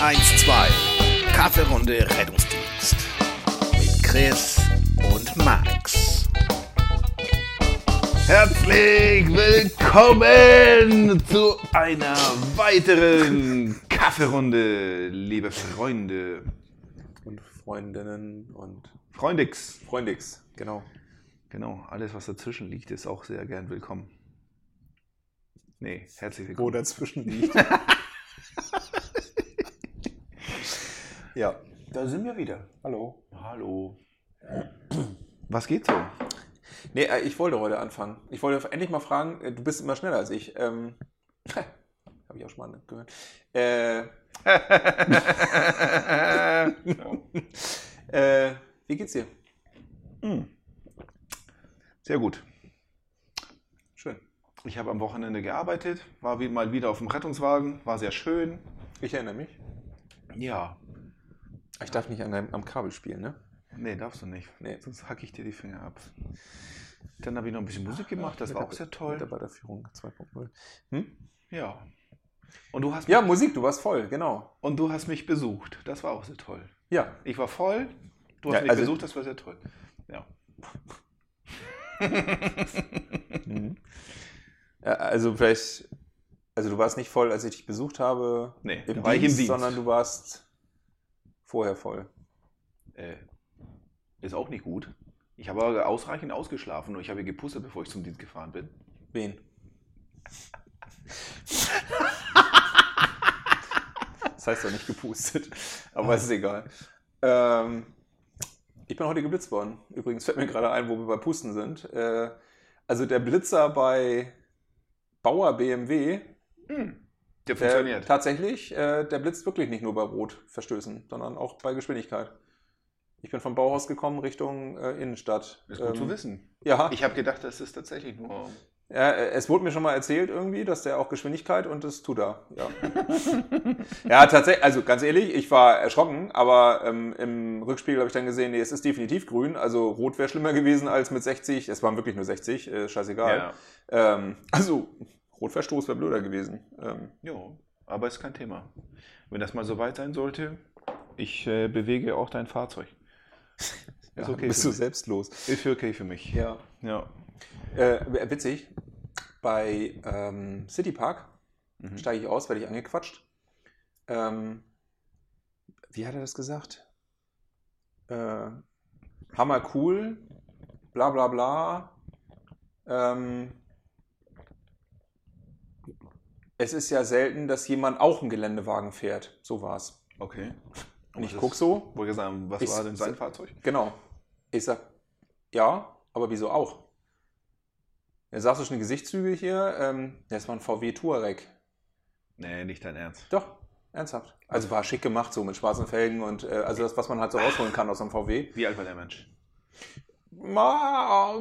112 Kaffeerunde Rettungsdienst mit Chris und Max. Herzlich willkommen zu einer weiteren Kaffeerunde, liebe Freunde. Und Freundinnen und Freundix. Freundix, genau. Genau, alles was dazwischen liegt, ist auch sehr gern willkommen. Nee, herzlich Wo willkommen. dazwischen liegt. ja, da sind wir wieder. Hallo. Hallo. Was geht so? Nee, äh, ich wollte heute anfangen. Ich wollte endlich mal fragen, äh, du bist immer schneller als ich. Ähm, Habe ich auch schon mal gehört. Äh, äh, wie geht's dir? Hm. Sehr gut. Schön. Ich habe am Wochenende gearbeitet, war wie- mal wieder auf dem Rettungswagen, war sehr schön. Ich erinnere mich. Ja. Ich darf nicht an deinem, am Kabel spielen, ne? Nee, darfst du nicht. Nee. Sonst hacke ich dir die Finger ab. Dann habe ich noch ein bisschen Musik gemacht, das war auch sehr toll. Mitarbeiterführung 2.0. Hm? Ja. Und du hast Ja, Musik, du warst voll, genau. und du hast mich besucht. Das war auch sehr toll. Ja, Ich war voll, du hast Ja, mich also- besucht, das war sehr toll. Ja. Mhm. Ja, also vielleicht, also du warst nicht voll, als ich dich besucht habe Nee, im, Dienst, im Dienst. sondern du warst vorher voll. Äh, ist auch nicht gut. Ich habe aber ausreichend ausgeschlafen und ich habe gepustet, bevor ich zum Dienst gefahren bin. Wen? das heißt doch nicht gepustet, aber ist egal. Ähm, ich bin heute geblitzt worden. Übrigens fällt mir gerade ein, wo wir bei Pusten sind. Äh, also der Blitzer bei Bauer BMW, Der der, funktioniert. tatsächlich, äh, der blitzt wirklich nicht nur bei Rotverstößen, sondern auch bei Geschwindigkeit. Ich bin vom Bauhaus gekommen Richtung äh, Innenstadt. Ist gut Ähm, zu wissen. Ja, Ich habe gedacht, das ist tatsächlich nur. ja, äh, es wurde mir schon mal erzählt irgendwie, dass der auch Geschwindigkeit und das tut er. Ja, ja tatsächlich, also ganz ehrlich, ich war erschrocken, aber ähm, im Rückspiegel habe ich dann gesehen, nee, es ist definitiv grün. Also rot wäre schlimmer gewesen als mit 60. Es waren wirklich nur 60, äh, scheißegal. Ja. Ähm, also Rotverstoß wäre blöder gewesen. Ähm, ja, aber ist kein Thema. Wenn das mal so weit sein sollte, ich äh, bewege auch dein Fahrzeug. ja, Ist okay bist du mich. selbstlos. Ist okay für mich. Ja. Ja. Äh, witzig, bei ähm, City Park Mhm. steige ich aus, werde ich angequatscht. Ähm, wie hat er das gesagt? Äh, Hammer cool, bla bla bla. Ähm, es ist ja selten, dass jemand auch einen Geländewagen fährt. So war's. Okay. Und ich Was guck ist- so, Wollte ich sagen, was Ich- war denn sein Fahrzeug? genau. Ich sag, ja, aber wieso auch? Er sagt so schon Gesichtszüge hier, ähm, das war ein VW Touareg. Nee, nicht dein Ernst. Doch, ernsthaft. Also war schick gemacht, so mit schwarzen Felgen und äh, also das, was man halt so rausholen kann aus einem VW. Wie alt war der Mensch? Ma-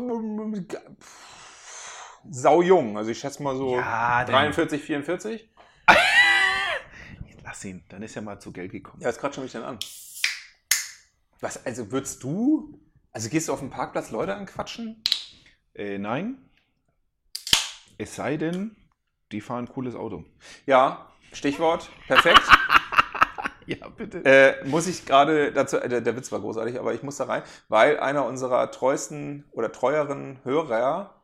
Sau jung, also ich schätze mal so Ja, denn- 43, 44. Lass ihn, dann ist er mal zu Geld gekommen. Ja, jetzt quatschen mich denn an. Was, also würdest du, also gehst du auf den Parkplatz Leute anquatschen? Äh, nein. Es sei denn, die fahren ein cooles Auto. Ja, Stichwort, perfekt. Ja, bitte. Äh, muss ich gerade dazu, äh, der, der Witz war großartig, aber ich muss da rein, weil einer unserer treuesten oder treueren Hörer,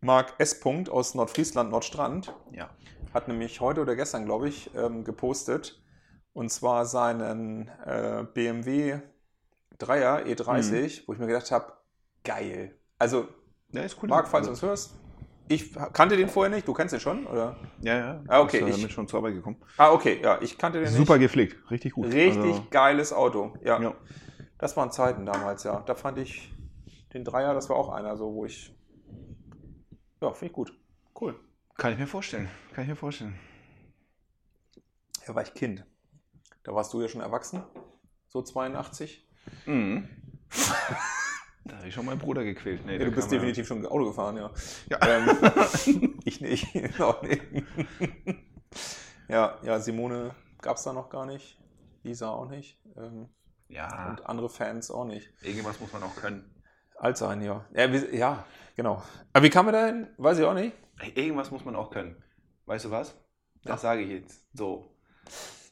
Marc S. Punkt aus Nordfriesland, Nordstrand, ja. hat nämlich heute oder gestern, glaube ich, ähm, gepostet. Und zwar seinen äh, BMW 3er E30, wo ich mir gedacht habe, geil. Also, Ja, cool. Marc, falls du uns hörst, ich kannte den vorher nicht, du kennst den schon, oder? Ja, ja. Ah, okay, äh, ich- damit schon zur Arbeit gekommen. Ah, okay, ja, ich kannte den Super gepflegt. Richtig gut. nicht. Richtig Also, geiles Auto, ja. ja. Das waren Zeiten damals, ja. Da fand ich den Dreier, das war auch einer, so wo ich. Ja, finde ich gut. Cool. Kann ich mir vorstellen. Kann ich mir vorstellen. Da war ich Kind. Da warst du ja schon erwachsen. So 82. Mhm. da habe ich schon meinen Bruder gequält. Nee, Ja, du bist kam ja- definitiv schon Auto gefahren, ja. Ja. Ähm, ich nicht. ja, ja, Simone gab es da noch gar nicht. Lisa auch nicht. Ähm, Ja, und andere Fans auch nicht. irgendwas muss man auch können. Alt sein, ja. Ja, wir, ja genau. Aber wie kam er dahin? Weiß ich auch nicht. Irgendwas muss man auch können. Weißt du was? Das Ja. sage ich jetzt. So.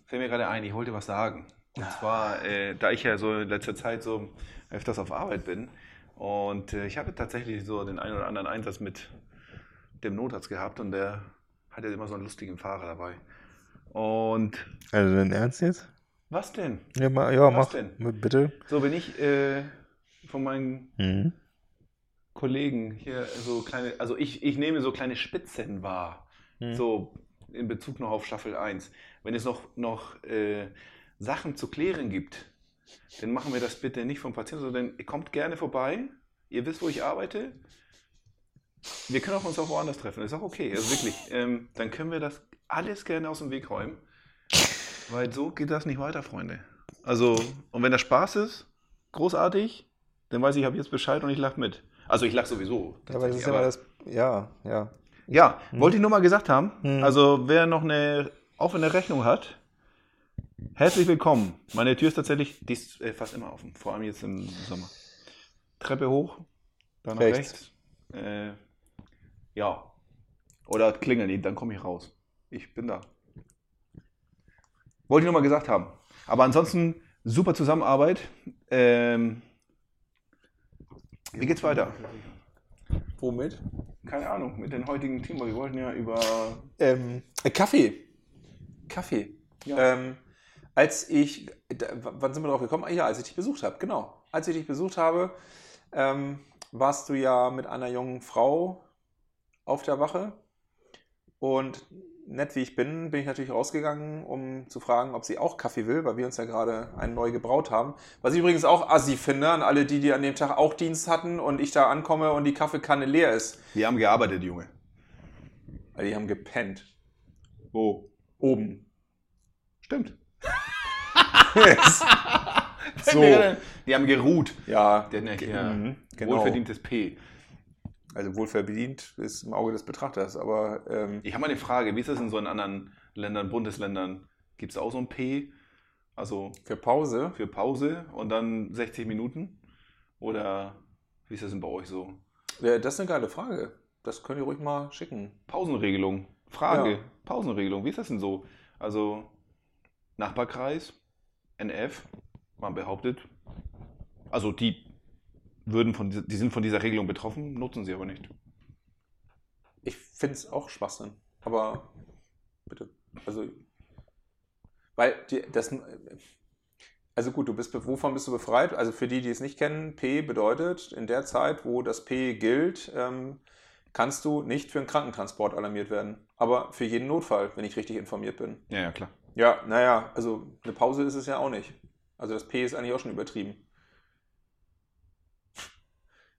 fällt mir gerade ein, ich wollte was sagen. Und zwar, äh, da ich ja so in letzter Zeit so öfters auf Arbeit bin und äh, ich hatte tatsächlich so den einen oder anderen Einsatz mit dem Notarzt gehabt und der hatte immer so einen lustigen Fahrer dabei. Und Also dein Ernst jetzt? was denn? Ja, ma, ja Was mach. denn? Bitte. So bin ich äh, von meinen Mhm. Kollegen hier so kleine, also ich, ich nehme so kleine Spitzen wahr. Mhm. So in Bezug noch auf Staffel 1. Wenn es noch, noch äh, Sachen zu klären gibt, dann machen wir das bitte nicht vom Patienten, sondern ihr kommt gerne vorbei. Ihr wisst, wo ich arbeite. Wir können auch uns auch woanders treffen. Ist auch okay. Also wirklich. Ähm, dann können wir das alles gerne aus dem Weg räumen. Weil so geht das nicht weiter, Freunde. Also, und wenn das Spaß ist, großartig, dann weiß ich, ich habe jetzt Bescheid und ich lache mit. Also ich lache sowieso. Ja, aber das ist immer das. Ja, ja. ja, wollte ich nur mal gesagt haben. Hm. Also wer noch eine offene Rechnung hat, herzlich willkommen. Meine Tür ist tatsächlich, die ist äh, fast immer offen, vor allem jetzt im Sommer. Treppe hoch, dann rechts. Rechts. Äh, ja. Oder klingeln, die, dann komme ich raus. Ich bin da. Wollte ich nur mal gesagt haben. Aber ansonsten super Zusammenarbeit. Ähm, wie geht's weiter? Womit? Keine Ahnung, mit dem heutigen weil wir wollten ja über Ähm, äh, Kaffee. Kaffee. Ja. Ähm, als ich, da, wann sind wir drauf gekommen? Ah, Ja, als ich dich besucht habe, genau. Als ich dich besucht habe, ähm, warst du ja mit einer jungen Frau auf der Wache. Und nett wie ich bin, bin ich natürlich rausgegangen, um zu fragen, ob sie auch Kaffee will, weil wir uns ja gerade einen neu gebraut haben. Was ich übrigens auch assi finde an alle die, die an dem Tag auch Dienst hatten und ich da ankomme und die Kaffeekanne leer ist. Wir haben gearbeitet, Junge. Die haben gepennt. Wo? Oben. Stimmt. so. Die haben geruht. Ja, Die hatten ja hier Mhm, genau. wohlverdientes P. Also wohlverdient ist im Auge des Betrachters, aber ähm, Ich habe mal eine Frage, wie ist das in so in anderen Ländern, Bundesländern? Gibt es auch so ein P? Also für Pause. für Pause und dann 60 Minuten? Oder wie ist das denn bei euch so? Ja, das ist eine geile Frage. Das könnt ihr ruhig mal schicken. Pausenregelung. Frage. Ja. Pausenregelung. Wie ist das denn so? Also Nachbarkreis, NF, man behauptet. Also die würden von dieser, die sind von dieser Regelung betroffen, nutzen sie aber nicht. Ich finde es auch Schwachsinn. Aber bitte. Also, weil die, das. Also gut, du bist, wovon bist du befreit? Also für die, die es nicht kennen, P bedeutet, in der Zeit, wo das P gilt, ähm, kannst du nicht für einen Krankentransport alarmiert werden. Aber für jeden Notfall, wenn ich richtig informiert bin. Ja, ja, klar. Ja, naja, also eine Pause ist es ja auch nicht. Also das P ist eigentlich auch schon übertrieben.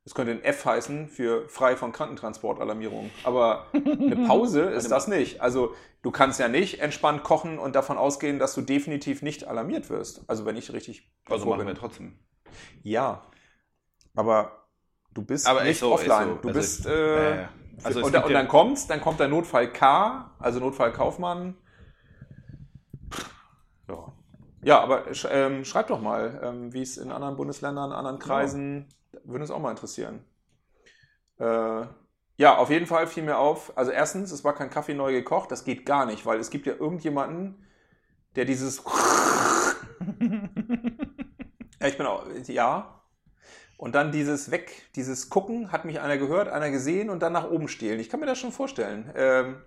Das könnte ein F heißen für frei von Krankentransportalarmierung. Aber eine Pause ist das nicht. Also du kannst ja nicht entspannt kochen und davon ausgehen, dass du definitiv nicht alarmiert wirst. Also wenn ich richtig Also machen wir bin. trotzdem. Ja, aber du bist Aber nicht so, offline. so. Du Also, bist... äh, Äh, also es und, und dann kommt's, dann kommt der Notfall K, also Notfall Kaufmann. Ja, ja aber ähm, schreib doch mal, ähm, wie es in anderen Bundesländern, anderen Kreisen, würde uns auch mal interessieren. Äh, ja, auf jeden Fall fiel mir auf, also erstens, es war kein Kaffee neu gekocht, das geht gar nicht, weil es gibt ja irgendjemanden, der dieses ja, ich bin auch, ja. Und dann dieses Weg, dieses Gucken, hat mich einer gehört, einer gesehen und dann nach oben stehlen. Ich kann mir das schon vorstellen. Ähm,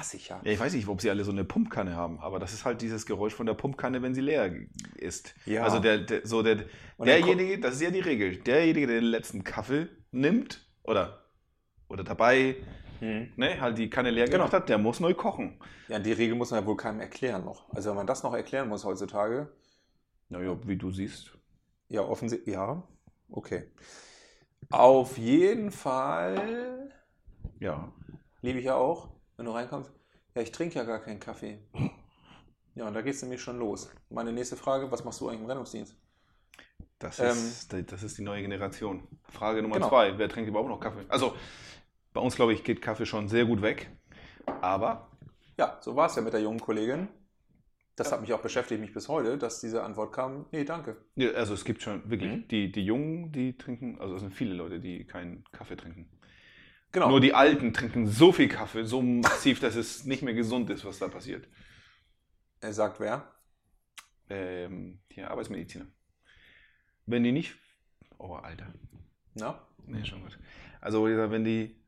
hasse ich ja. Ja, ich weiß nicht, ob sie alle so eine Pumpkanne haben, aber das ist halt dieses Geräusch von der Pumpkanne, wenn sie leer ist. Ja. Also der, der so der derjenige, das ist ja die Regel, derjenige, der den letzten Kaffee nimmt oder oder dabei, Hm. ne, halt die Kanne leer Genau. gemacht hat, der muss neu kochen. Ja, die Regel muss man ja wohl keinem erklären noch. Also wenn man das noch erklären muss heutzutage, Naja, wie du siehst. ja, offensichtlich, ja, okay. Auf jeden Fall Ja. liebe ich ja auch, wenn du reinkommst, ja, ich trinke ja gar keinen Kaffee. Ja, und da geht es nämlich schon los. Meine nächste Frage, was machst du eigentlich im Rennungsdienst? Das Ähm, ist, das ist die neue Generation. Frage Nummer Genau. zwei: Wer trinkt überhaupt noch Kaffee? Also, bei uns, glaube ich, geht Kaffee schon sehr gut weg. Aber, Ja, so war es ja mit der jungen Kollegin. Das hat mich auch beschäftigt, mich bis heute, dass diese Antwort kam, nee, danke. ja, also es gibt schon wirklich, Mhm. die, die Jungen, die trinken, also es sind viele Leute, die keinen Kaffee trinken. Genau. Nur die Alten trinken so viel Kaffee, so massiv, dass es nicht mehr gesund ist, was da passiert. Er sagt wer? Ähm, hier, Arbeitsmediziner. Wenn die nicht. Oh, Alter. Na? Nee, schon gut. Also, wenn die.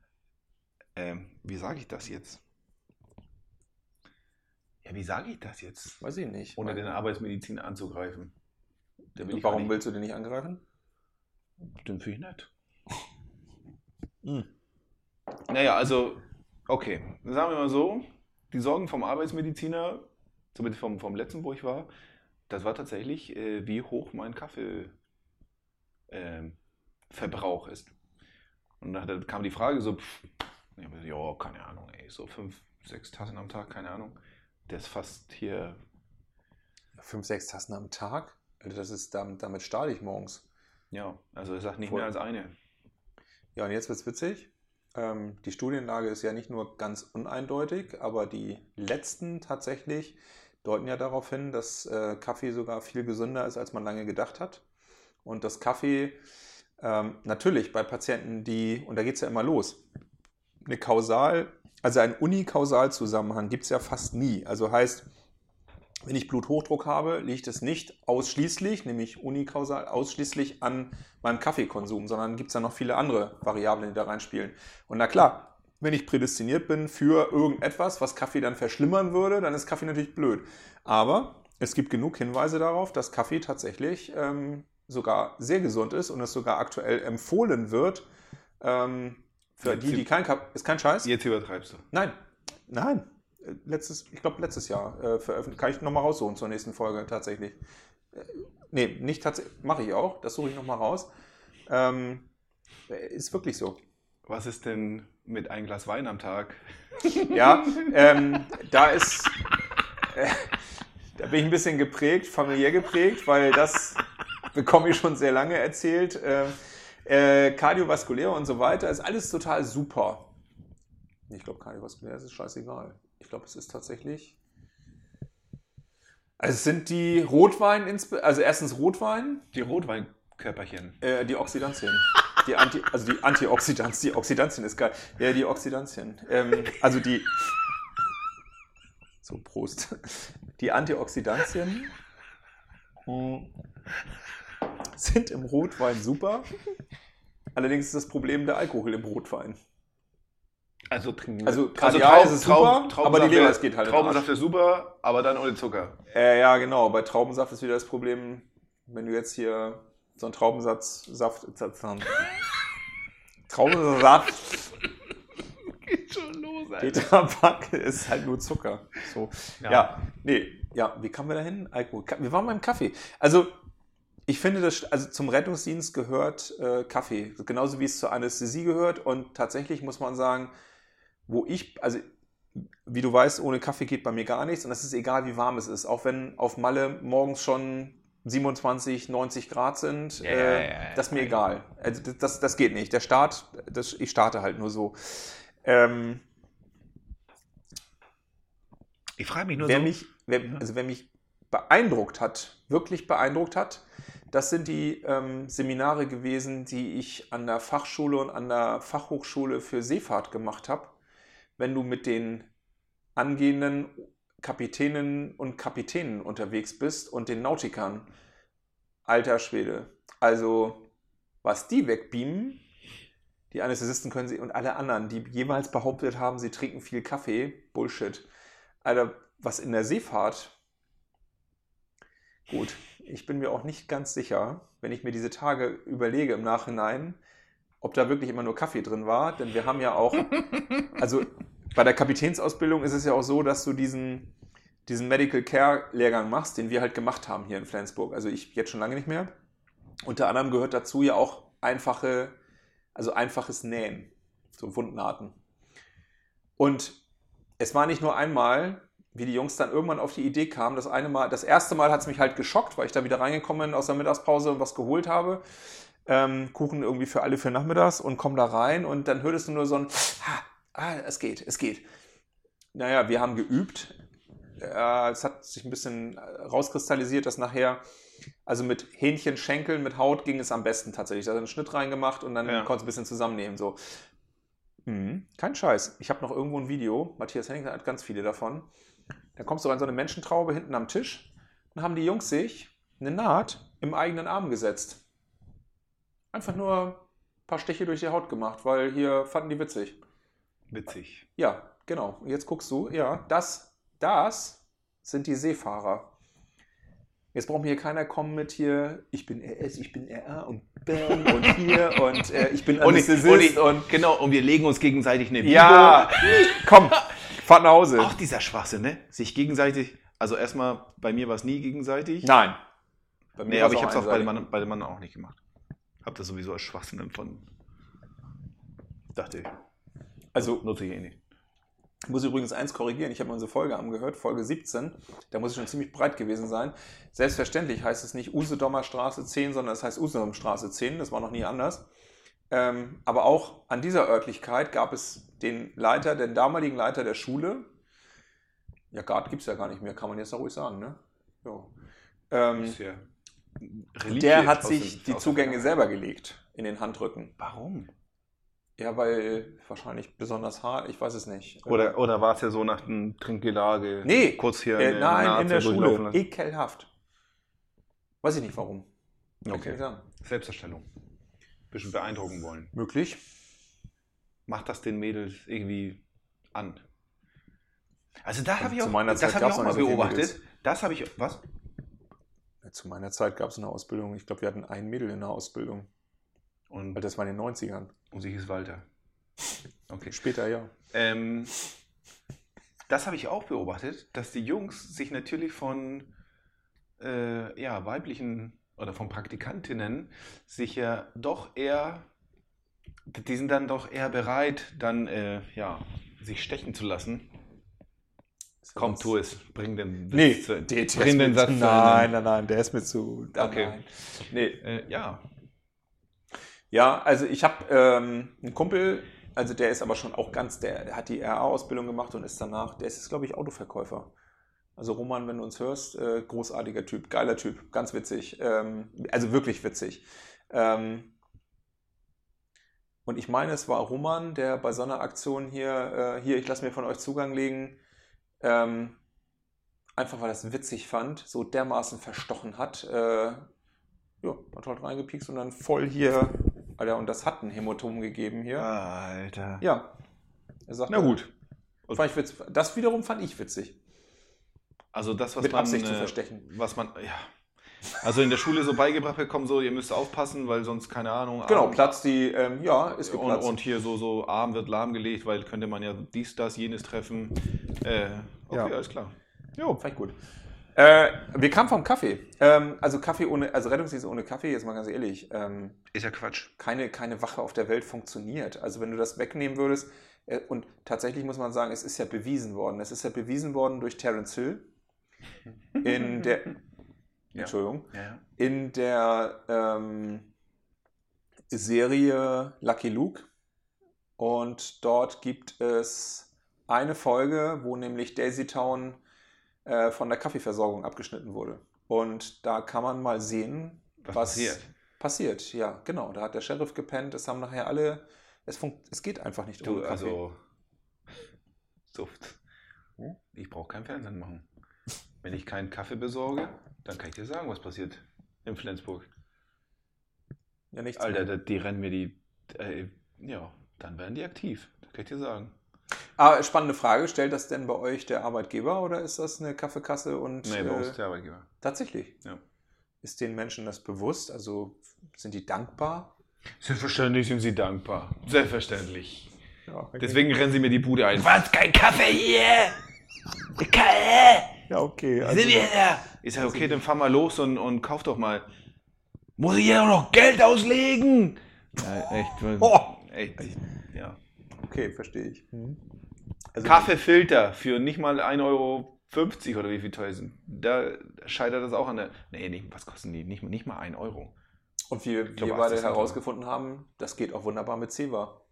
Ähm, wie sage ich das jetzt? Ja, wie sage ich das jetzt? Weiß ich nicht. Ohne den Arbeitsmediziner anzugreifen. Will Warum nicht- willst du den nicht angreifen? Den finde ich nett. Hm. Naja, also, okay. Sagen wir mal so: Die Sorgen vom Arbeitsmediziner, zumindest vom, vom letzten, wo ich war, das war tatsächlich, äh, wie hoch mein Kaffeeverbrauch ähm, Verbrauch ist. Und dann kam die Frage so: pff, ja, keine Ahnung, ey, so fünf, sechs Tassen am Tag, keine Ahnung. Der ist fast hier. Fünf, sechs Tassen am Tag? Alter, das ist, damit, damit stahle ich morgens. Ja, also er sagt nicht Voll. mehr als eine. Ja, und jetzt wird's witzig. Ähm, die Studienlage ist ja nicht nur ganz uneindeutig, aber die letzten tatsächlich deuten ja darauf hin, dass äh, Kaffee sogar viel gesünder ist, als man lange gedacht hat. Und dass Kaffee ähm, natürlich bei Patienten, die, und da geht es ja immer los, eine Kausal, also einen Unikausalzusammenhang gibt es ja fast nie. Also heißt, wenn ich Bluthochdruck habe, liegt es nicht ausschließlich, nämlich unikausal, ausschließlich an meinem Kaffeekonsum, sondern gibt es ja noch viele andere Variablen, die da reinspielen. Und na klar, wenn ich prädestiniert bin für irgendetwas, was Kaffee dann verschlimmern würde, dann ist Kaffee natürlich blöd. Aber es gibt genug Hinweise darauf, dass Kaffee tatsächlich ähm, sogar sehr gesund ist und es sogar aktuell empfohlen wird. Ähm, für die, die kein Kaffee. Ist kein Scheiß? Jetzt übertreibst du. Nein, nein. Letztes, ich glaube letztes Jahr äh, veröffentlicht. Kann ich nochmal raussuchen zur nächsten Folge tatsächlich. Äh, nee, nicht tatsächlich. Mache ich auch. Das suche ich nochmal raus. Ähm, äh, ist wirklich so. Was ist denn mit ein Glas Wein am Tag? Ja, ähm, da ist. Äh, da bin ich ein bisschen geprägt, familiär geprägt, weil das bekomme ich schon sehr lange erzählt. Äh, äh, kardiovaskulär und so weiter ist alles total super. Ich glaube, kardiovaskulär ist scheißegal. Ich glaube, es ist tatsächlich. Also es sind die Rotwein, also erstens Rotwein, Die Rotweinkörperchen. äh, die Oxidantien. Die Anti, also die Antioxidantien. Die Oxidantien ist geil. Ja, die Oxidantien. Ähm, also die. So, Prost. Die Antioxidantien mm, sind im Rotwein super. Allerdings ist das Problem der Alkohol im Rotwein. Also trinken Also Trau- Kardial ist es super, aber die Leber ist- geht halt Traubensaft ist super, aber dann ohne Zucker. Äh, ja, genau. Bei Traubensaft ist wieder das Problem, wenn du jetzt hier so einen Traubensatz, Saft, Traubensaft Geht schon los, Tetrapack ist halt nur Zucker. So. Ja. Ja. nee, ja, wie kamen wir da hin? Alkohol. Wir waren beim Kaffee. Also, ich finde, das, also zum Rettungsdienst gehört äh, Kaffee, genauso wie es zur Anästhesie gehört. Und tatsächlich muss man sagen, wo ich, also wie du weißt, ohne Kaffee geht bei mir gar nichts. Und es ist egal, wie warm es ist. Auch wenn auf Malle morgens schon 27, 90 Grad sind, Ja, äh, ja, ja, ja. das ist mir egal. Also das, das, das geht nicht. Der Start, das, ich starte halt nur so. Ähm, Ich frage mich nur wer so. mich, wer, also wer mich beeindruckt hat, wirklich beeindruckt hat, das sind die ähm, Seminare gewesen, die ich an der Fachschule und an der Fachhochschule für Seefahrt gemacht habe. Wenn du mit den angehenden Kapitänen und Kapitänen unterwegs bist und den Nautikern. Alter Schwede. Also, was die wegbeamen, die Anästhesisten können sie und alle anderen, die jemals behauptet haben, sie trinken viel Kaffee, Bullshit. Alter, was in der Seefahrt. Gut, ich bin mir auch nicht ganz sicher, wenn ich mir diese Tage überlege im Nachhinein, ob da wirklich immer nur Kaffee drin war, denn wir haben ja auch, also bei der Kapitänsausbildung ist es ja auch so, dass du diesen, diesen Medical Care Lehrgang machst, den wir halt gemacht haben hier in Flensburg. Also ich jetzt schon lange nicht mehr. Unter anderem gehört dazu ja auch einfache, also einfaches Nähen, so Wundnarten. Und es war nicht nur einmal, wie die Jungs dann irgendwann auf die Idee kamen. Das eine Mal, das erste Mal hat es mich halt geschockt, weil ich da wieder reingekommen bin aus der Mittagspause und was geholt habe. Ähm, Kuchen irgendwie für alle für nachmittags und komm da rein und dann hörtest du nur so ein, ah, ah, es geht, es geht. Naja, wir haben geübt. Äh, es hat sich ein bisschen rauskristallisiert, dass nachher, also mit Hähnchenschenkeln, mit Haut ging es am besten tatsächlich. Da hat einen Schnitt reingemacht und dann Ja. konntest du ein bisschen zusammennehmen. So. Mhm. Kein Scheiß. Ich habe noch irgendwo ein Video, Matthias Henning hat ganz viele davon. Da kommst du an so eine Menschentraube hinten am Tisch und haben die Jungs sich eine Naht im eigenen Arm gesetzt. Einfach nur ein paar Stiche durch die Haut gemacht, weil hier fanden die witzig. Witzig. Ja, genau. Und jetzt guckst du, ja, das, das sind die Seefahrer. Jetzt braucht mir hier keiner kommen mit hier, ich bin RS, ich bin RA und BAM und hier und äh, ich bin Und, ich, und, ich, und genau, und wir legen uns gegenseitig eine Ja, komm, fahrt nach Hause. Auch dieser Schwachsinn, ne? Sich gegenseitig, also erstmal, bei mir war es nie gegenseitig. Nein. Bei Nee, war's aber ich habe es auch bei dem. Mann, bei dem Mann auch nicht gemacht. Hab das sowieso als Schwachsinn empfunden. Dachte ich. Also, Nutze ich eh nicht. Ich muss übrigens eins korrigieren. Ich habe mir unsere Folge angehört, Folge 17. Da muss ich schon ziemlich breit gewesen sein. Selbstverständlich heißt es nicht Usedomer Straße 10, sondern es heißt Usedom Straße 10. Das war noch nie anders. Ähm, aber auch an dieser Örtlichkeit gab es den Leiter, den damaligen Leiter der Schule. Ja, Gard gibt es ja gar nicht mehr, kann man jetzt auch ruhig sagen, ne? Ja. Ähm, Ist ja der Reliquie hat sich die Zugänge selber gelegt in den Handrücken. Warum? Ja, weil wahrscheinlich besonders hart, ich weiß es nicht. Oder, oder war es ja so nach dem Trinkgelage? Nee, kurz hier Äh, nein, in der Schule. Ekelhaft. Weiß ich nicht warum. Kann Okay. sagen. Selbstdarstellung. Bisschen beeindrucken wollen. Möglich. Macht das den Mädels irgendwie an? Also da habe ich auch, das habe ich auch mal beobachtet. Das habe ich, was? Zu meiner Zeit gab es eine Ausbildung. Ich glaube, wir hatten ein Mädel in der Ausbildung. Und, Weil das war in den 90ern. und sie hieß Walter. Okay. Später ja. Ähm, das habe ich auch beobachtet, dass die Jungs sich natürlich von äh, ja, weiblichen oder von Praktikantinnen sich ja doch eher, die sind dann doch eher bereit, dann äh, ja, sich stechen zu lassen. Komm, tu es. Bring den Nee, zu, der, der bring den Satz zu, nein, nein, nein, der ist mir zu. Okay. Nein. Nee. Äh, ja, Ja, also ich habe ähm, einen Kumpel, also der ist aber schon auch ganz, der, der hat die RA-Ausbildung gemacht und ist danach, der ist jetzt, glaube ich, Autoverkäufer. Also Roman, wenn du uns hörst, äh, großartiger Typ, geiler Typ, ganz witzig, ähm, also wirklich witzig. Ähm, und ich meine, es war Roman, der bei so einer Aktion hier, äh, hier, ich lasse mir von euch Zugang legen, ähm, einfach weil er es witzig fand, so dermaßen verstochen hat. Äh, ja, hat halt reingepiekst und dann voll hier, Alter, und das hat ein Hämatom gegeben hier. Alter. Ja. Er sagt, Na gut. Fand ich witz, das wiederum fand ich witzig. Also das, was Mit man, Absicht zu äh, verstechen. Was man, ja. Also in der Schule so beigebracht bekommen, so, ihr müsst aufpassen, weil sonst, keine Ahnung. Genau, Arm- Platz, die, ähm, ja, ist Und, geplatzt. und hier so, so Arm wird lahmgelegt, weil könnte man ja dies, das, jenes treffen. Äh, okay, Ja. alles klar. Jo, fand ich gut. Äh, wir kamen vom Kaffee. Ähm, also Kaffee ohne, also Rettungsdienst ohne Kaffee, jetzt mal ganz ehrlich, ähm, Ist ja Quatsch. keine, keine Wache auf der Welt funktioniert. Also wenn du das wegnehmen würdest, äh, und tatsächlich muss man sagen, es ist ja bewiesen worden. Es ist ja bewiesen worden durch Terence Hill in der, Ja. Entschuldigung, Ja, in der ähm, Serie Lucky Luke. Und dort gibt es eine Folge, wo nämlich Daisy Town äh, von der Kaffeeversorgung abgeschnitten wurde. Und da kann man mal sehen, Was, was, passiert? Passiert, ja, genau. Da hat der Sheriff gepennt, es haben nachher alle. Es, funkt, es geht einfach nicht Du, ohne Kaffee. also. Suft. Ich brauche kein Fernsehen machen. Wenn ich keinen Kaffee besorge, dann kann ich dir sagen, was passiert in Flensburg. ja, nichts Alter, mehr. die rennen mir die. Äh, ja, dann werden die aktiv. Das kann ich dir sagen. Aber Ah, spannende Frage: Stellt das denn bei euch der Arbeitgeber oder ist das eine Kaffeekasse? Und, Nee, bei uns äh, der Arbeitgeber. tatsächlich. Ja. Ist den Menschen das bewusst? Also sind die dankbar? Selbstverständlich sind sie dankbar. Selbstverständlich. Ja, Deswegen rennen sie mir die Bude ein. Was? Kein Kaffee hier? Kaffee? Ja okay. Sind wir da? Ich sage, okay, dann fahr mal los und, und kauf doch mal. Muss ich ja noch Geld auslegen? Ja, echt. Oh. echt ja. okay, verstehe ich. Also, Kaffeefilter für nicht mal 1,50 Euro oder wie viel teuer sind. Da scheitert das auch an der. Nee, nicht, was kosten die? Nicht, nicht mal 1 Euro. Und wie wir beide 80 Cent. herausgefunden haben, das geht auch wunderbar mit Ceva.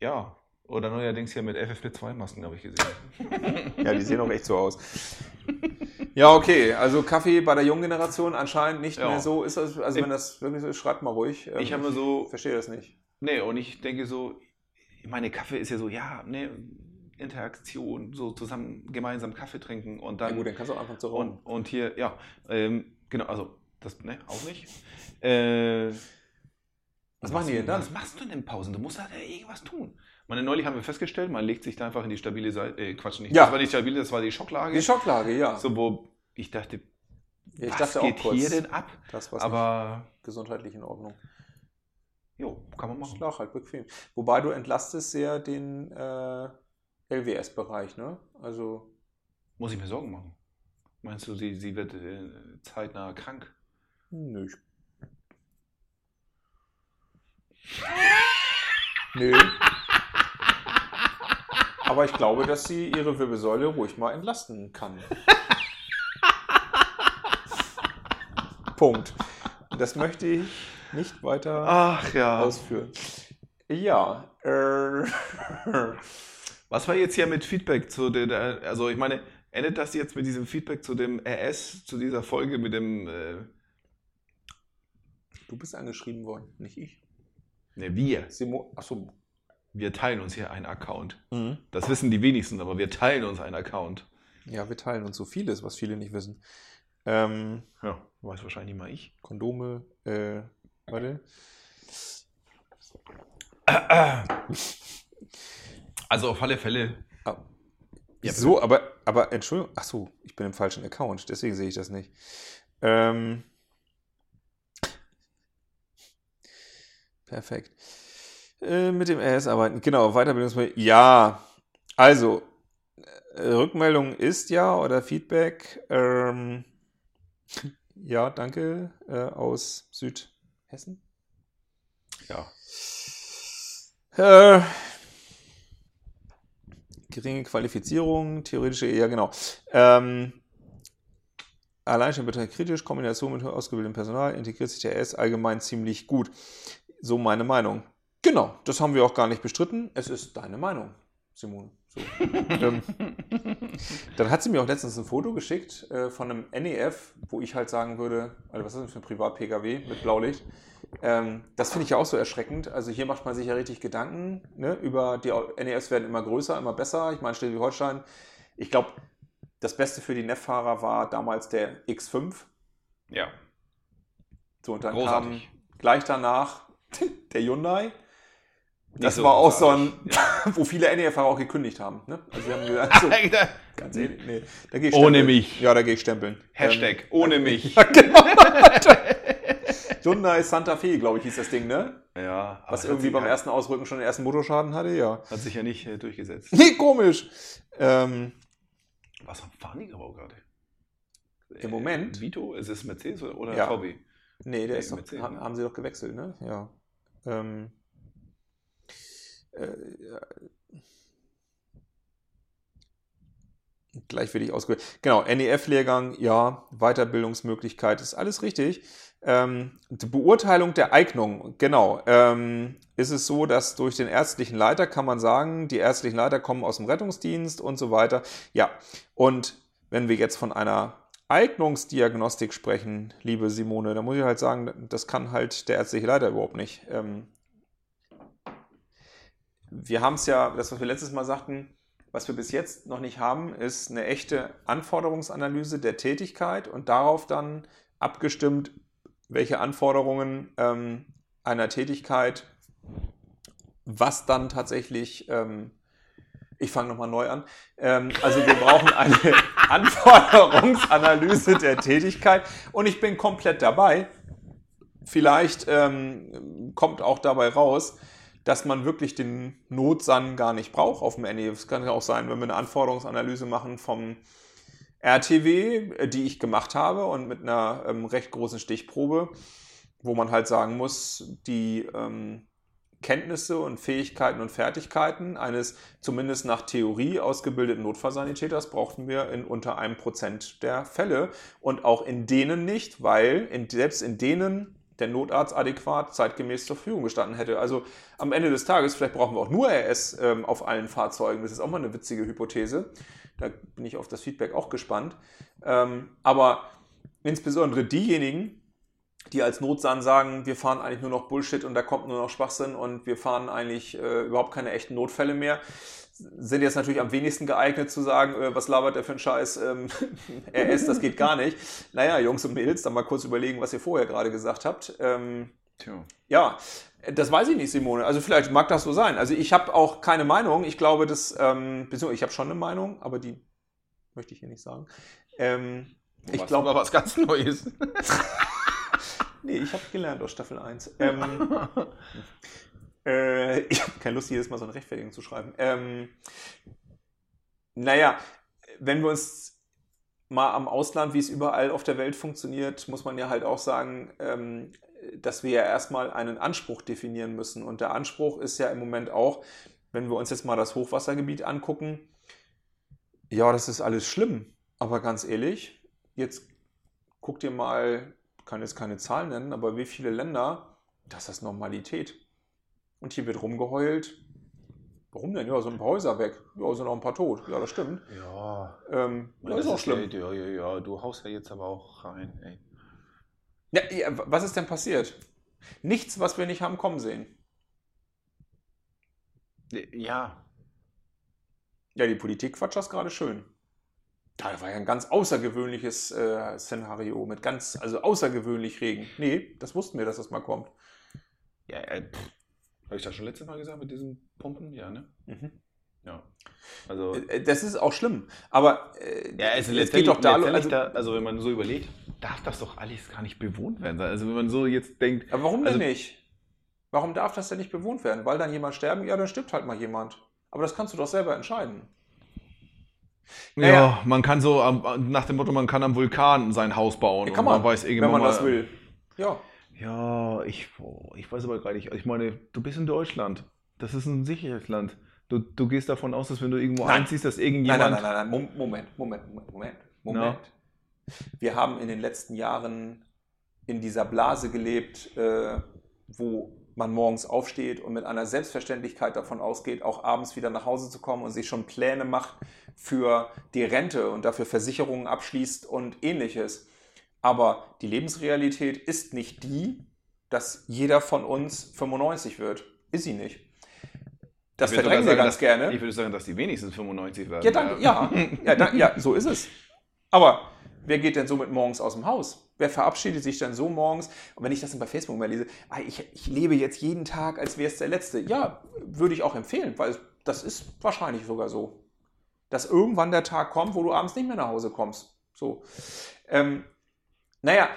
Ja. Oder neuerdings hier mit FFP2-Masken, habe ich gesehen. Ja, die sehen auch echt so aus. Ja, okay. Also Kaffee bei der jungen Generation anscheinend nicht Ja. mehr so. Ist das, also wenn das wirklich so ist, schreibt mal ruhig. Ähm, Ich habe mir so verstehe das nicht. Nee, und ich denke so, meine Kaffee ist ja so, ja, nee, Interaktion, so zusammen gemeinsam Kaffee trinken und Ja dann gut, dann kannst du auch anfangen zu rauchen. und, und hier, ja, ähm, genau, also das, ne, auch nicht. Äh, Was machen die denn dann? Was machst du denn in Pausen? Du musst halt irgendwas tun. Meine, neulich haben wir festgestellt, man legt sich da einfach in die stabile Seite, äh, Quatsch, nicht, Ja. das war nicht stabile, das war die Schocklage. Die Schocklage, ja. so, wo ich dachte, ich was dachte auch geht kurz, hier denn ab? das war Aber, gesundheitlich in Ordnung. jo, kann man machen. Schlaf halt bequem. Wobei du entlastest sehr den äh, LWS-Bereich, ne? Also, Muss ich mir Sorgen machen? Meinst du, sie, sie wird äh, zeitnah krank? nö. ich- Nö. Aber ich glaube, dass sie ihre Wirbelsäule ruhig mal entlasten kann. Punkt. Das möchte ich nicht weiter Ach ja. ausführen. Ja, äh, Was war jetzt hier mit Feedback zu der, der, also ich meine, endet das jetzt mit diesem Feedback zu dem RS, zu dieser Folge mit dem, äh, du bist angeschrieben worden, nicht ich. ne, wir. Simo, achso. Wir teilen uns hier einen Account. Das wissen die wenigsten, aber wir teilen uns einen Account. Ja, wir teilen uns so vieles, was viele nicht wissen. Ähm, Ja, weiß wahrscheinlich mal ich. Kondome, äh, warte. Also auf alle Fälle. Ah, Ja, so, aber, aber Entschuldigung, ach so, ich bin im falschen Account, deswegen sehe ich das nicht. Ähm, perfekt. Äh, mit dem RS arbeiten, genau, Weiterbildungsmöglichkeiten. Ja, also, äh, Rückmeldung ist ja oder Feedback. Ähm, ja, danke äh, aus Südhessen. Ja. Äh, geringe Qualifizierung, theoretische, ja genau. Ähm, Alleinstellung betrachtet kritisch, Kombination mit ausgebildetem Personal, integriert sich der S allgemein ziemlich gut. So meine Meinung. Genau, das haben wir auch gar nicht bestritten. Es ist deine Meinung, Simone. So. ähm, dann hat sie mir auch letztens ein Foto geschickt äh, von einem NEF, wo ich halt sagen würde, also was ist das für ein Privat-PKW mit Blaulicht? Ähm, das finde ich ja auch so erschreckend. Also hier macht man sich ja richtig Gedanken ne, über die NEFs werden immer größer, immer besser. Ich meine, Schleswig-Holstein, ich glaube, das Beste für die NEF-Fahrer war damals der X5. Ja. So, und dann Großartig. kam gleich danach der Hyundai. Das so war auch so ein, großartig. wo viele NEF-Fahrer auch gekündigt haben. Ne? Also sie haben gesagt, so, Ja. ganz ehrlich, nee, da gehe ich Ohne stempeln. mich. Ja, da gehe ich stempeln. Hashtag Ähm, ohne mich. ja, genau. Hyundai Santa Fe, glaube ich, hieß das Ding, ne? Ja. Was irgendwie beim ersten Ausrücken schon den ersten Motorschaden hatte, ja. Hat sich ja nicht äh, durchgesetzt. Nee, komisch. Ähm, Was fahren die aber gerade? Im Moment? Äh, Vito? Ist es Mercedes oder, oder Ja. VW? nee, der Nee, ist doch, Mercedes, haben, ne? haben sie doch gewechselt, ne? Ja. Ähm, äh. Gleich werde ich ausgewählt. Genau, NEF-Lehrgang, ja, Weiterbildungsmöglichkeit, ist alles richtig. Ähm, die Beurteilung der Eignung, genau. Ähm, ist es so, dass durch den ärztlichen Leiter kann man sagen, die ärztlichen Leiter kommen aus dem Rettungsdienst und so weiter. Ja, und wenn wir jetzt von einer Eignungsdiagnostik sprechen, liebe Simone, dann muss ich halt sagen, das kann halt der ärztliche Leiter überhaupt nicht. Ähm, wir haben es ja, das, was wir letztes Mal sagten, was wir bis jetzt noch nicht haben, ist eine echte Anforderungsanalyse der Tätigkeit und darauf dann abgestimmt, welche Anforderungen ähm, einer Tätigkeit, was dann tatsächlich, ähm, ich fange nochmal neu an, ähm, also wir brauchen eine Anforderungsanalyse der Tätigkeit und ich bin komplett dabei. Vielleicht ähm, kommt auch dabei raus, dass man wirklich den Notsan gar nicht braucht auf dem NE. Es kann ja auch sein, wenn wir eine Anforderungsanalyse machen vom RTW, äh, die ich gemacht habe und mit einer ähm, recht großen Stichprobe, wo man halt sagen muss, die ähm, Kenntnisse und Fähigkeiten und Fertigkeiten eines zumindest nach Theorie ausgebildeten Notfallsanitäters brauchten wir in unter einem Prozent der Fälle und auch in denen nicht, weil in, selbst in denen der Notarzt adäquat zeitgemäß zur Verfügung gestanden hätte. Also am Ende des Tages, vielleicht brauchen wir auch nur RS ähm, auf allen Fahrzeugen. Das ist auch mal eine witzige Hypothese. Da bin ich auf das Feedback auch gespannt. Ähm, aber insbesondere diejenigen, die als Notsan sagen, wir fahren eigentlich nur noch Bullshit und da kommt nur noch Schwachsinn und wir fahren eigentlich äh, überhaupt keine echten Notfälle mehr, sind jetzt natürlich am wenigsten geeignet zu sagen, äh, was labert der für ein Scheiß, ähm, RS, das geht gar nicht. Naja, Jungs und Mädels, dann mal kurz überlegen, was ihr vorher gerade gesagt habt. Ähm, Tja. ja, das weiß ich nicht, Simone. Also vielleicht mag das so sein. Also ich habe auch keine Meinung. Ich glaube, dass, ähm, beziehungsweise ich habe schon eine Meinung, aber die möchte ich hier nicht sagen. Ähm, ich glaube, mal was ganz Neues. Nee, ich habe gelernt aus Staffel 1. Ähm, äh, ich habe keine Lust, jedes Mal so eine Rechtfertigung zu schreiben. Ähm, naja, wenn wir uns mal am Ausland, wie es überall auf der Welt funktioniert, muss man ja halt auch sagen, ähm, dass wir ja erstmal einen Anspruch definieren müssen. Und der Anspruch ist ja im Moment auch, wenn wir uns jetzt mal das Hochwassergebiet angucken, ja, das ist alles schlimm. Aber ganz ehrlich, jetzt guck dir mal, kann jetzt keine Zahlen nennen, aber wie viele Länder, das ist Normalität. Und hier wird rumgeheult. Warum denn? Ja, sind ein paar Häuser weg. Ja, sind auch ein paar tot. Ja, das stimmt. Ja, Ähm, ja, das ist auch schlimm. Ja, ja, ja, du haust ja jetzt aber auch rein, ey. Ja, ja, was ist denn passiert? Nichts, was wir nicht haben kommen sehen. Ja, Ja, die Politik quatscht das gerade schön. Da war ja ein ganz außergewöhnliches äh, Szenario mit ganz, also außergewöhnlich Regen. Nee, das wussten wir, dass das mal kommt. ja, äh, habe ich das schon letztes Mal gesagt mit diesen Pumpen? Ja, ne? Mhm. Ja. Also, Äh, Das ist auch schlimm. Aber äh, ja, es, es geht doch da, also, da, also wenn man so überlegt, darf das doch alles gar nicht bewohnt werden. Also wenn man so jetzt denkt, aber warum also, denn nicht? Warum darf das denn nicht bewohnt werden? Weil dann jemand sterben? Ja, dann stirbt halt mal jemand. Aber das kannst du doch selber entscheiden. Ja, Naja. man kann so nach dem Motto, man kann am Vulkan sein Haus bauen Ja, kann man, weiß wenn irgendwann man mal, das will. Ja. Ja, ich, ich weiß aber gar nicht. Ich meine, du bist in Deutschland. Das ist ein sicheres Land. Du, du gehst davon aus, dass wenn du irgendwo Nein. einziehst, dass Nein, irgendjemand. nein, nein, nein, nein. Mom- Moment, Moment, Moment, Moment. Moment. Wir haben in den letzten Jahren in dieser Blase gelebt, äh, wo man morgens aufsteht und mit einer Selbstverständlichkeit davon ausgeht, auch abends wieder nach Hause zu kommen und sich schon Pläne macht für die Rente und dafür Versicherungen abschließt und ähnliches. Aber die Lebensrealität ist nicht die, dass jeder von uns 95 wird. Ist sie nicht. Das verdrängen wir ganz dass, gerne. Ich würde sagen, dass die wenigstens 95 werden. Ja, danke. Ja, ja, da, ja, so ist es. Aber wer geht denn so mit morgens aus dem Haus? Wer verabschiedet sich denn so morgens? Und wenn ich das dann bei Facebook mal lese, ah, ich, ich lebe jetzt jeden Tag, als wäre es der letzte. Ja, würde ich auch empfehlen, weil das ist wahrscheinlich sogar so. Dass irgendwann der Tag kommt, wo du abends nicht mehr nach Hause kommst. So. Ähm, naja,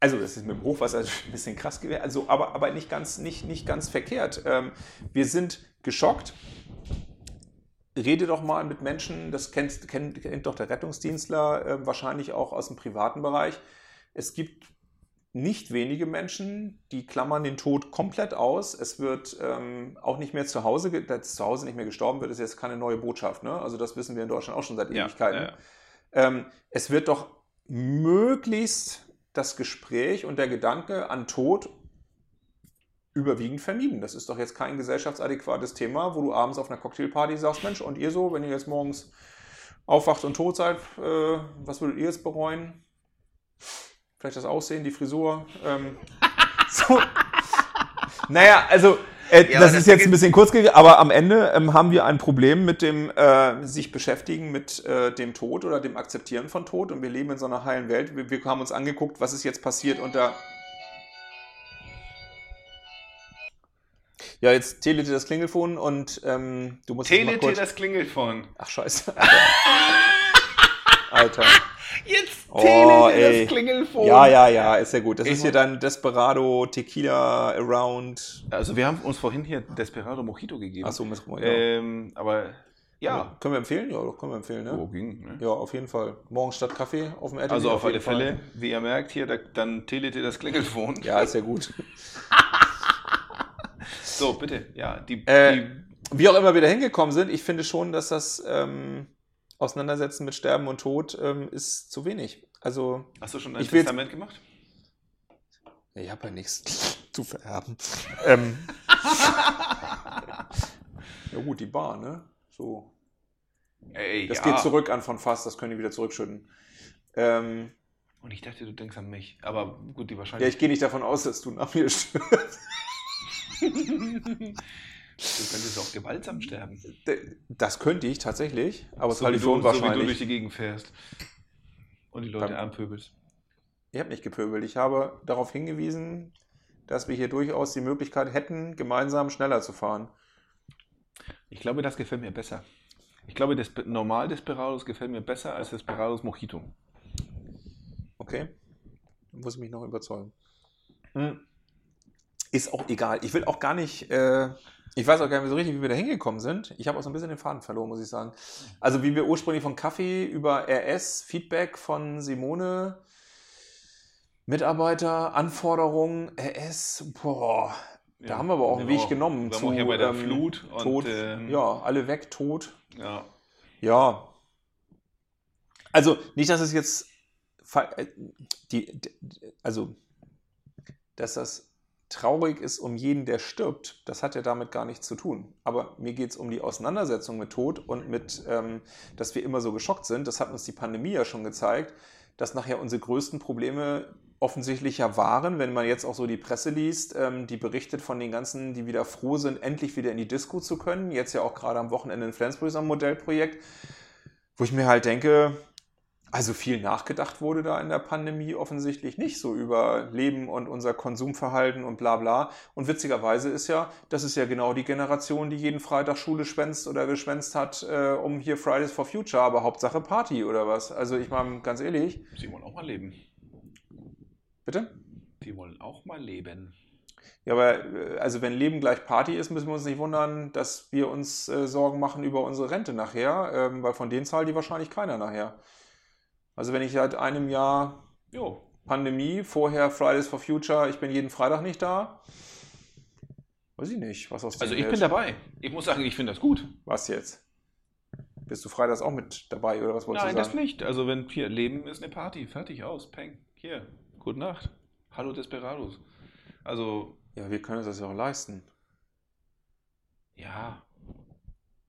also das ist mit dem Hochwasser ein bisschen krass gewesen, also, aber, aber nicht, ganz, nicht, nicht ganz verkehrt. Ähm, wir sind geschockt. Rede doch mal mit Menschen, das kennt, kennt, kennt doch der Rettungsdienstler äh, wahrscheinlich auch aus dem privaten Bereich. Es gibt nicht wenige Menschen, die klammern den Tod komplett aus. Es wird ähm, auch nicht mehr zu Hause, dass zu Hause nicht mehr gestorben wird, ist jetzt keine neue Botschaft. Ne? Also das wissen wir in Deutschland auch schon seit Ewigkeiten. ja, ja. Ähm, es wird doch möglichst das Gespräch und der Gedanke an Tod überwiegend vermieden. Das ist doch jetzt kein gesellschaftsadäquates Thema, wo du abends auf einer Cocktailparty sagst, Mensch, und ihr so, wenn ihr jetzt morgens aufwacht und tot seid, äh, was würdet ihr jetzt bereuen? Vielleicht das Aussehen, die Frisur. Ähm, so. Naja, also äh, Ja, das aber ist das jetzt ein bisschen kurz aber am Ende ähm, haben wir ein Problem mit dem äh, sich beschäftigen mit äh, dem Tod oder dem Akzeptieren von Tod und wir leben in so einer heilen Welt. Wir, wir haben uns angeguckt, was ist jetzt passiert unter ja, jetzt telete das Klingelfon und ähm, du musst Telete das Klingelfon. Ach, scheiße. Alter. Jetzt Oh, ey. das Klingelfon. Ja, ja, ja, ist ja gut. Das Ich ist hier dann Desperado Tequila Around. Also wir haben uns vorhin hier Desperado Mojito gegeben. Achso, ja. Ähm, aber ja. Können wir empfehlen? Ja, doch, können wir empfehlen, ne? Wo ging, ne? Ja, auf jeden Fall. Morgen statt Kaffee auf dem RTL. Also auf alle jeden Fall. Fälle, wie ihr merkt, hier, da, dann telete das Klingelfon. Ja, ist ja gut. So, bitte. Ja, die, Äh, die Wie auch immer wir da hingekommen sind, ich finde schon, dass das ähm, Auseinandersetzen mit Sterben und Tod ähm, ist zu wenig. Also, Hast du schon ein Testament gemacht? ich habe ja nichts zu vererben. ähm, ja gut, die Bar, ne? So. Ey, Das ja. geht zurück an von Fass, das können die wieder zurückschütten. Ähm, Und ich dachte, du denkst an mich. Aber gut, die Ja, Wahrscheinlichkeit. ich gehe nicht davon aus, dass du nach mir stirbst. du könntest auch gewaltsam sterben. Das könnte ich tatsächlich, aber so, halte wie ich für du, so wie du unwahrscheinlich. durch die Gegend fährst. Und die Leute anpöbelst. Ich habe nicht gepöbelt. Ich habe darauf hingewiesen, dass wir hier durchaus die Möglichkeit hätten, gemeinsam schneller zu fahren. Ich glaube, das gefällt mir besser. Ich glaube, das normal Desperados gefällt mir besser als Desperados Mojito. Okay? Dann muss ich mich noch überzeugen. Hm. Ist auch egal. Ich will auch gar nicht. Äh, ich weiß auch gar nicht so richtig, wie wir da hingekommen sind. Ich habe auch so ein bisschen den Faden verloren, muss ich sagen. Also, wie wir ursprünglich von Kaffee über RS, Feedback von Simone, Mitarbeiter, Anforderungen, RS, boah. Da haben wir aber auch einen Weg auch- genommen. Wir haben auch hier bei der ähm, Flut und Tod. ähm, ja, alle weg, tot. ja. Ja. Also, nicht, dass es jetzt. äh, die, also, dass das traurig ist um jeden, der stirbt, das hat ja damit gar nichts zu tun. Aber mir geht es um die Auseinandersetzung mit Tod und mit, ähm, dass wir immer so geschockt sind. Das hat uns die Pandemie ja schon gezeigt, dass nachher unsere größten Probleme offensichtlich ja waren, wenn man jetzt auch so die Presse liest, ähm, die berichtet von den ganzen, die wieder froh sind, endlich wieder in die Disco zu können. Jetzt ja auch gerade am Wochenende in Flensburg so ein Modellprojekt, wo ich mir halt denke, also viel nachgedacht wurde da in der Pandemie offensichtlich nicht so über Leben und unser Konsumverhalten und bla bla. Und witzigerweise ist ja, das ist ja genau die Generation, die jeden Freitag Schule schwänzt oder geschwänzt hat, äh, um hier Fridays for Future, aber Hauptsache Party oder was. Also ich meine, ganz ehrlich, Sie wollen auch mal leben. bitte? Die wollen auch mal leben. Ja, aber äh, also wenn Leben gleich Party ist, müssen wir uns nicht wundern, dass wir uns äh, Sorgen machen über unsere Rente nachher, ähm, weil von denen zahlt die wahrscheinlich keiner nachher. Also wenn ich seit einem Jahr Jo. Pandemie, vorher Fridays for Future, ich bin jeden Freitag nicht da. Weiß ich nicht, was aus dem Also ich wird. bin dabei. Ich muss sagen, ich finde das gut. Was jetzt? Bist du freitags auch mit dabei oder was wolltest Nein, du das sagen? nicht. Also wenn hier Leben ist eine Party, fertig aus, peng. Hier, gute Nacht. Hallo Desperados. Also Ja, wir können uns das ja auch leisten. ja,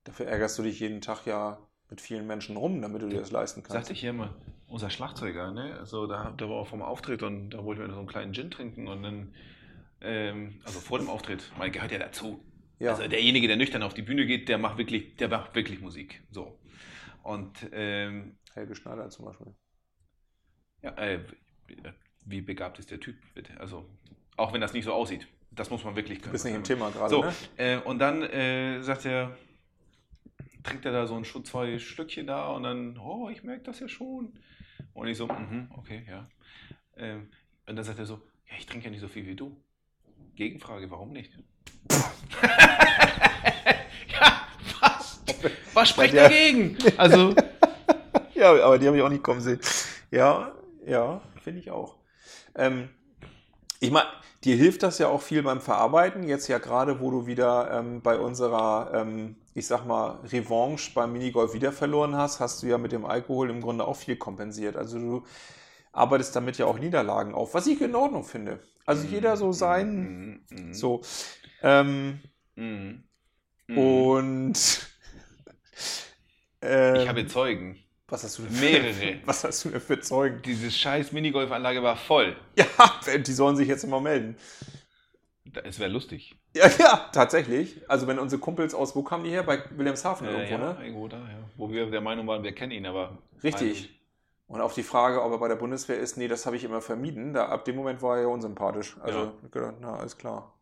Dafür ärgerst du dich jeden Tag ja mit vielen Menschen rum, damit du dir das leisten kannst. sagte ich hier immer, unser Schlagzeuger, ne? Also da, da war auch vom Auftritt und da wollten wir so einen kleinen Gin trinken und dann, ähm, also vor dem Auftritt, man gehört ja dazu. Ja. Also derjenige, der nüchtern auf die Bühne geht, der macht wirklich, der macht wirklich Musik. So. Und ähm, Helge Schneider zum Beispiel. ja, äh, wie begabt ist der Typ, bitte? Also, auch wenn das nicht so aussieht. Das muss man wirklich Du können. bist nicht im Thema gerade, So, ne? äh, und dann äh, sagt er, trinkt er da so ein zwei Stückchen da und dann, oh, ich merke das ja schon. Und ich so, mhm, okay, ja. Ähm, und dann sagt er so, ja, ich trinke ja nicht so viel wie du. Gegenfrage, warum nicht? ja, was? Was spricht Ja. dagegen? Also, Ja, aber die habe ich auch nicht kommen sehen. Ja, ja, finde ich auch. Ähm, ich meine, dir hilft das ja auch viel beim Verarbeiten. Jetzt ja gerade, wo du wieder ähm, bei unserer, ähm, ich sag mal, Revanche beim Minigolf wieder verloren hast, hast du ja mit dem Alkohol im Grunde auch viel kompensiert. Also du arbeitest damit ja auch Niederlagen auf, was ich in Ordnung finde. Also jeder so sein, Mhm, mhm, so. Ähm, mhm, mhm. und ähm, Ich habe Zeugen. Was hast du denn mehrere. Für, was hast du denn für Zeugen? Diese scheiß Minigolfanlage war voll. Ja, die sollen sich jetzt immer melden. Es wäre lustig. Ja, ja, tatsächlich. Also wenn unsere Kumpels aus, wo kamen die her? Bei Wilhelmshaven Äh, irgendwo, ja, ne? irgendwo da, ja. Wo wir der Meinung waren, wir kennen ihn, aber. Richtig. Und auf die Frage, ob er bei der Bundeswehr ist, nee, das habe ich immer vermieden. Da, ab dem Moment war er ja unsympathisch. Also, Ja. na, alles klar.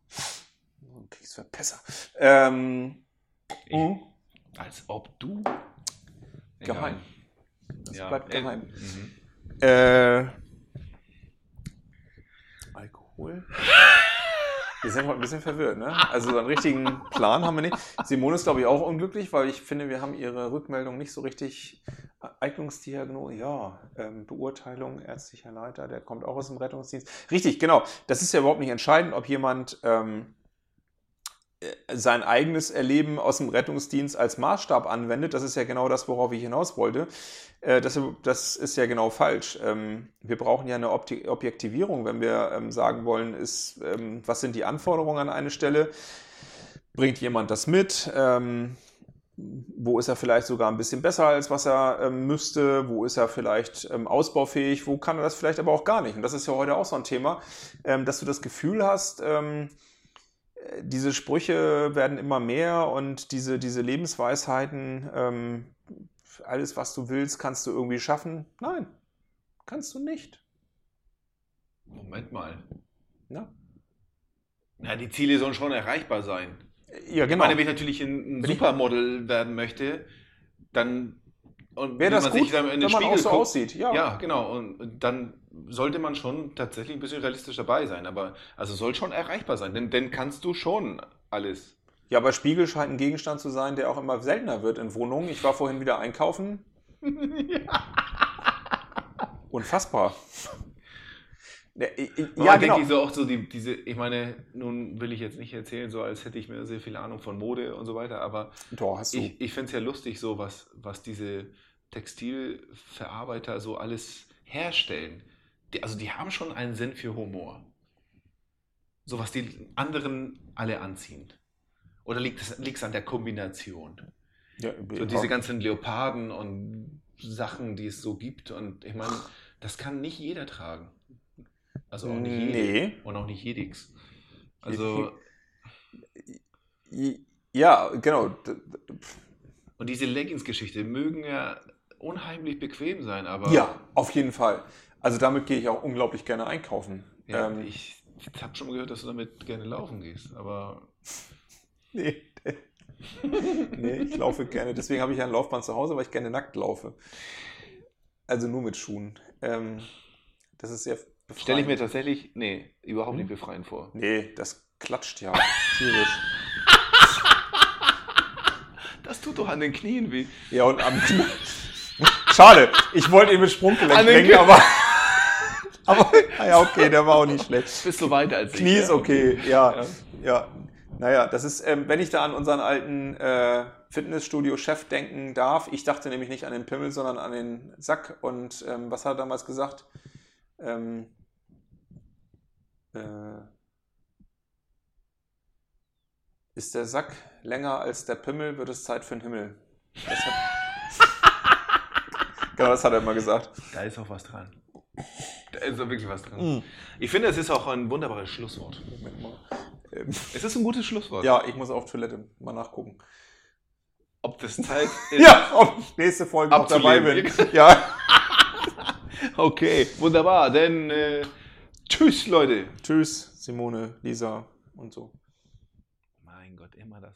Kriegsverpässer. Ähm, Ich, mhm. Als ob du. Geheim. Egal. Das Ja, bleibt äh, geheim. mhm. Äh, Alkohol? Wir sind heute ein bisschen verwirrt, ne? Also so einen richtigen Plan haben wir nicht. Simone ist, glaube ich, auch unglücklich, weil ich finde, wir haben ihre Rückmeldung nicht so richtig. Eignungsdiagnose, ja, ähm, Beurteilung, ärztlicher Leiter, der kommt auch aus dem Rettungsdienst. Richtig, genau. Das ist ja überhaupt nicht entscheidend, ob jemand ähm, äh, sein eigenes Erleben aus dem Rettungsdienst als Maßstab anwendet. Das ist ja genau das, worauf ich hinaus wollte. Äh, das, das ist ja genau falsch. Ähm, wir brauchen ja eine Objektivierung, wenn wir ähm, sagen wollen, ist, ähm, was sind die Anforderungen an eine Stelle? Bringt jemand das mit? Wo ist er vielleicht sogar ein bisschen besser, als was er müsste? Wo ist er vielleicht ausbaufähig? Wo kann er das vielleicht aber auch gar nicht? Und das ist ja heute auch so ein Thema, dass du das Gefühl hast, äh, diese Sprüche werden immer mehr und diese, diese Lebensweisheiten, ähm, alles, was du willst, kannst du irgendwie schaffen. Nein, kannst du nicht. Moment mal. Ja, Ja, die Ziele sollen schon erreichbar sein. ja Ich genau. meine, wenn ich natürlich ein, ein ich- Supermodel werden möchte, dann und Wäre wenn das man gut, sich dann in wenn man auch Spiegel so guckt, aussieht? Ja. Ja, genau. Und dann sollte man schon tatsächlich ein bisschen realistisch dabei sein. Aber also soll schon erreichbar sein, denn dann kannst du schon alles. Ja, aber Spiegel scheint ein Gegenstand zu sein, der auch immer seltener wird in Wohnungen. Ich war vorhin wieder einkaufen. Unfassbar. Ja, Ja, ja denke genau. ich so auch so die, diese, ich meine, nun will ich jetzt nicht erzählen, so als hätte ich mir sehr viel Ahnung von Mode und so weiter, aber Doch, hast du. ich, ich finde es ja lustig, so was, was diese Textilverarbeiter so alles herstellen. Die, also die haben schon einen Sinn für Humor. So was die anderen alle anziehen. Oder liegt es an der Kombination? ja, So diese ganzen Leoparden und Sachen, die es so gibt. Und ich meine, das kann nicht jeder tragen. Also auch nicht jede. Nee. Und auch nicht jedix. Also, ja, genau. Und diese Leggings-Geschichte mögen ja unheimlich bequem sein, aber Ja, auf jeden Fall. Also damit gehe ich auch unglaublich gerne einkaufen. ja, Ähm, ich, habe schon gehört, dass du damit gerne laufen gehst. Aber Nee. nee, ich laufe gerne. Deswegen habe ich ja ein Laufband zu Hause, weil ich gerne nackt laufe. Also nur mit Schuhen. Ähm, das ist sehr befreiend. stelle ich mir tatsächlich, nee, überhaupt Hm? nicht befreiend vor. Nee, das klatscht ja tierisch. Das tut doch an den Knien weh. Ja, und am Knie. Schade, ich wollte ihn mit Sprunggelenk bringen, aber. Aber, ja, okay, der war auch nicht schlecht. Bist du weiter als ich. Knie ist okay, ja. Ja. Ja. Naja, das ist, ähm, wenn ich da an unseren alten äh, Fitnessstudio-Chef denken darf, ich dachte nämlich nicht an den Pimmel, sondern an den Sack. Und ähm, was hat er damals gesagt? Ähm, äh, ist der Sack länger als der Pimmel, wird es Zeit für den Himmel. Das hat, genau, das hat er immer gesagt. Da ist auch was dran. Da ist auch wirklich was dran. Mhm. Ich finde, es ist auch ein wunderbares Schlusswort. Moment mal. Ähm, Es ist ein gutes Schlusswort. ja, ich muss auf Toilette mal nachgucken. Ob das Zeit ist. Ja, ob ich nächste Folge noch dabei bin. Ja. Okay, wunderbar. Denn äh, tschüss, Leute. Tschüss, Simone, Lisa und so. Mein Gott, immer das.